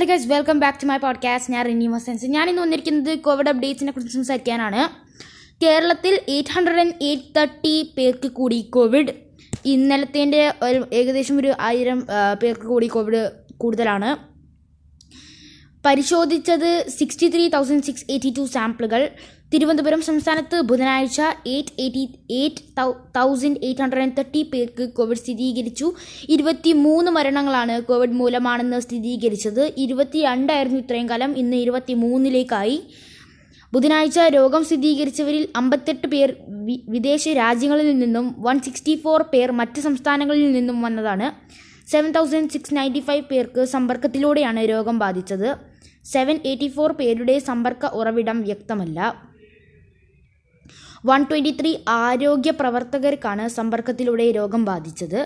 Hello guys welcome back to my podcast ഞാൻ റിനി മസൻസ്. ഞാൻ ഇന്ന് വന്നിരിക്കുന്നത് കോവിഡ് അപ്ഡേറ്റ്സിനെ കുറിച്ച് സംസാരിക്കാനാണ്. കേരളത്തിൽ eight hundred and eight thirty പേർക്ക് കൂടി കോവിഡ് ഇന്നലത്തേന്റെ ഒരു ഏകദേശം ഒരു ആയിരം പേർക്ക് കൂടി കോവിഡ് കൂടുതലാണ്. പരിശോധിച്ചത് sixty three thousand six eighty two സാമ്പിളുകൾ തിരുവനന്തപുരം സംസ്ഥാനത്ത് ബുധനാഴ്ച eight eighty eight thousand eight hundred and thirty പേർക്ക് കോവിഡ് സ്ഥിരീകരിച്ചു. ഇരുപത്തി മൂന്ന് മരണങ്ങളാണ് കോവിഡ് മൂലമാണെന്ന് സ്ഥിരീകരിച്ചത്. ഇരുപത്തി രണ്ടായിരുന്നു ഇത്രയും കാലം ഇന്ന് ഇരുപത്തി മൂന്നിലേക്കായി ബുധനാഴ്ച രോഗം സ്ഥിരീകരിച്ചവരിൽ അമ്പത്തെട്ട് പേർ വിദേശ രാജ്യങ്ങളിൽ നിന്നും വൺ സിക്സ്റ്റി ഫോർ പേർ മറ്റ് സംസ്ഥാനങ്ങളിൽ നിന്നും വന്നതാണ്. Seven thousand six ninety five പേർക്ക് സമ്പർക്കത്തിലൂടെയാണ് രോഗം ബാധിച്ചത്. സെവൻ എയ്റ്റി ഫോർ പേരുടെ സമ്പർക്ക ഉറവിടം വ്യക്തമല്ല. വൺ ട്വന്റി ത്രീ ആരോഗ്യ പ്രവർത്തകർക്കാണ് സമ്പർക്കത്തിലൂടെ രോഗം ബാധിച്ചത്.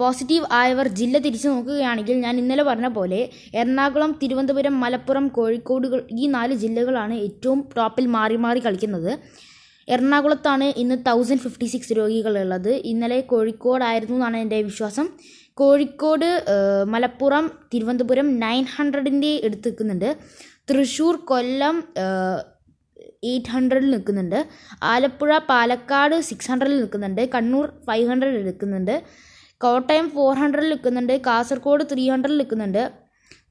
പോസിറ്റീവ് ആയവർ ജില്ല തിരിച്ചു നോക്കുകയാണെങ്കിൽ ഞാൻ ഇന്നലെ പറഞ്ഞ പോലെ എറണാകുളം തിരുവനന്തപുരം മലപ്പുറം കോഴിക്കോട് ഈ നാല് ജില്ലകളാണ് ഏറ്റവും ടോപ്പിൽ മാറി മാറി കളിക്കുന്നത്. എറണാകുളത്താണ് ഇന്ന് തൗസൻഡ് ഫിഫ്റ്റി സിക്സ് രോഗികളുള്ളത് ഇന്നലെ കോഴിക്കോടായിരുന്നു എന്നാണ് എന്റെ വിശ്വാസം. കോഴിക്കോട് മലപ്പുറം തിരുവനന്തപുരം നയൻ ഹൺഡ്രഡിന്റെ എടുത്ത് നിൽക്കുന്നുണ്ട്. തൃശ്ശൂർ കൊല്ലം എയ്റ്റ് ഹൺഡ്രഡിൽ നിൽക്കുന്നുണ്ട്. ആലപ്പുഴ പാലക്കാട് സിക്സ് ഹൺഡ്രഡിൽ നിൽക്കുന്നുണ്ട്. കണ്ണൂർ ഫൈവ് ഹൺഡ്രഡിൽ നിൽക്കുന്നുണ്ട് കോട്ടയം ഫോർ ഹൺഡ്രഡിൽ നിൽക്കുന്നുണ്ട്. കാസർഗോഡ് ത്രീ ഹൺഡ്രഡിൽ നിൽക്കുന്നുണ്ട്.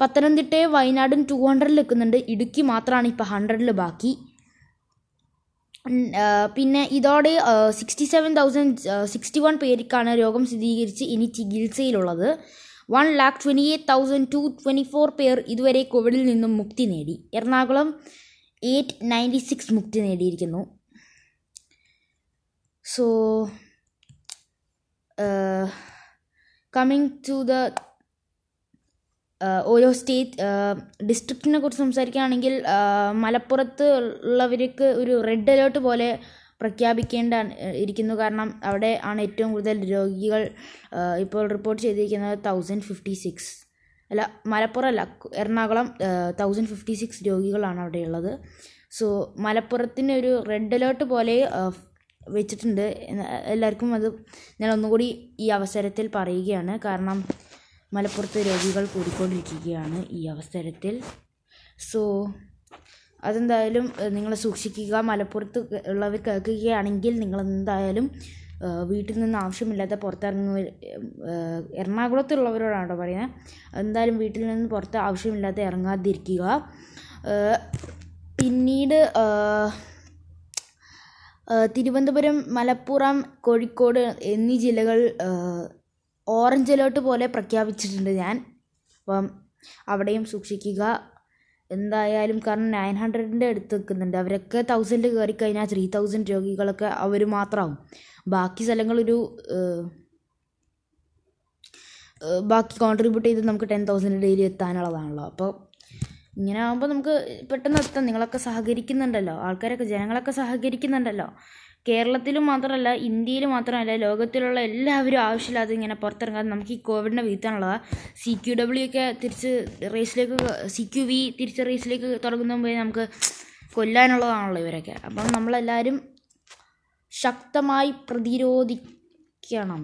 പത്തനംതിട്ടയും വയനാടും ടു ഹൺഡ്രഡിൽ നിൽക്കുന്നുണ്ട്. ഇടുക്കി മാത്രമാണ് ഇപ്പോൾ ഹൺഡ്രഡിൽ ബാക്കി. പിന്നെ ഇതോടെ sixty seven thousand sixty one പേർക്കാണ് രോഗം സ്ഥിരീകരിച്ച് ഇനി ചികിത്സയിലുള്ളത്. One lakh twenty eight thousand two twenty four പേർ ഇതുവരെ കോവിഡിൽ നിന്നും മുക്തി നേടി. എറണാകുളം എയ്റ്റ് നയന്റി സിക്സ് മുക്തി നേടിയിരിക്കുന്നു. സോ കമ്മിങ് ടു ദ ഓരോ സ്റ്റേറ്റ് ഡിസ്ട്രിക്റ്റിനെ കുറിച്ച് സംസാരിക്കുകയാണെങ്കിൽ മലപ്പുറത്ത് ഉള്ളവർക്ക് ഒരു റെഡ് അലേർട്ട് പോലെ പ്രഖ്യാപിക്കേണ്ട ഇരിക്കുന്നു. കാരണം അവിടെ ആണ് ഏറ്റവും കൂടുതൽ രോഗികൾ ഇപ്പോൾ റിപ്പോർട്ട് ചെയ്തിരിക്കുന്നത് തൗസൻഡ് ഫിഫ്റ്റി സിക്സ് അല്ല മലപ്പുറം അല്ല എറണാകുളം തൗസൻഡ് ഫിഫ്റ്റി സിക്സ് രോഗികളാണ് അവിടെയുള്ളത്. സോ മലപ്പുറത്തിന് ഒരു റെഡ് അലേർട്ട് പോലെ വെച്ചിട്ടുണ്ട്. എല്ലാവർക്കും അത് ഞാൻ ഒന്നുകൂടി ഈ അവസരത്തിൽ പറയുകയാണ്. കാരണം മലപ്പുറത്ത് രോഗികൾ കൂടിക്കൊണ്ടിരിക്കുകയാണ് ഈ അവസരത്തിൽ. സോ അതെന്തായാലും നിങ്ങൾ സൂക്ഷിക്കുക. മലപ്പുറത്ത് ഉള്ളവർ കേൾക്കുകയാണെങ്കിൽ നിങ്ങൾ എന്തായാലും വീട്ടിൽ നിന്ന് ആവശ്യമില്ലാതെ പുറത്തിറങ്ങുക എറണാകുളത്തുള്ളവരോടാണ് കേട്ടോ പറയുന്നത് എന്തായാലും വീട്ടിൽ നിന്ന് പുറത്ത് ആവശ്യമില്ലാതെ ഇറങ്ങാതിരിക്കുക. പിന്നീട് തിരുവനന്തപുരം മലപ്പുറം കോഴിക്കോട് എന്നീ ജില്ലകൾ ഓറഞ്ച് അലേർട്ട് പോലെ പ്രഖ്യാപിച്ചിട്ടുണ്ട് ഞാൻ. അപ്പം അവിടെയും സൂക്ഷിക്കുക. എന്തായാലും കാരണം നയൻ ഹൺഡ്രഡിന്റെ അടുത്ത് നിൽക്കുന്നുണ്ട്. അവരൊക്കെ തൗസൻഡ് കയറി കഴിഞ്ഞാൽ ത്രീ തൗസൻഡ് രോഗികളൊക്കെ അവർ മാത്രമാവും ബാക്കി സ്ഥലങ്ങളൊരു ബാക്കി കോൺട്രിബ്യൂട്ട് ചെയ്ത് നമുക്ക് ടെൻ തൗസൻഡ് ഡെയിലി എത്താനുള്ളതാണല്ലോ. അപ്പോൾ ഇങ്ങനെ ആകുമ്പോൾ നമുക്ക് പെട്ടെന്ന് എത്താം. നിങ്ങളൊക്കെ സഹകരിക്കുന്നുണ്ടല്ലോ. ആൾക്കാരൊക്കെ ജനങ്ങളൊക്കെ സഹകരിക്കുന്നുണ്ടല്ലോ. കേരളത്തിലും മാത്രമല്ല ഇന്ത്യയിൽ മാത്രമല്ല ലോകത്തിലുള്ള എല്ലാവരും ആവശ്യമില്ലാതെ ഇങ്ങനെ പുറത്തിറങ്ങാതെ നമുക്ക് ഈ കോവിഡിനെ വീഴ്ത്താനുള്ളതാണ് സി ക്യു ഡബ്ല്യു ഒക്കെ തിരിച്ച് റേസിലേക്ക് സി ക്യു വി തിരിച്ച് റേസിലേക്ക് തുടങ്ങുന്ന മുമ്പേ നമുക്ക് കൊല്ലാനുള്ളതാണല്ലോ ഇവരൊക്കെ. അപ്പം നമ്മളെല്ലാവരും ശക്തമായി പ്രതിരോധിക്കണം.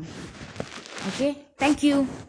Okay thank you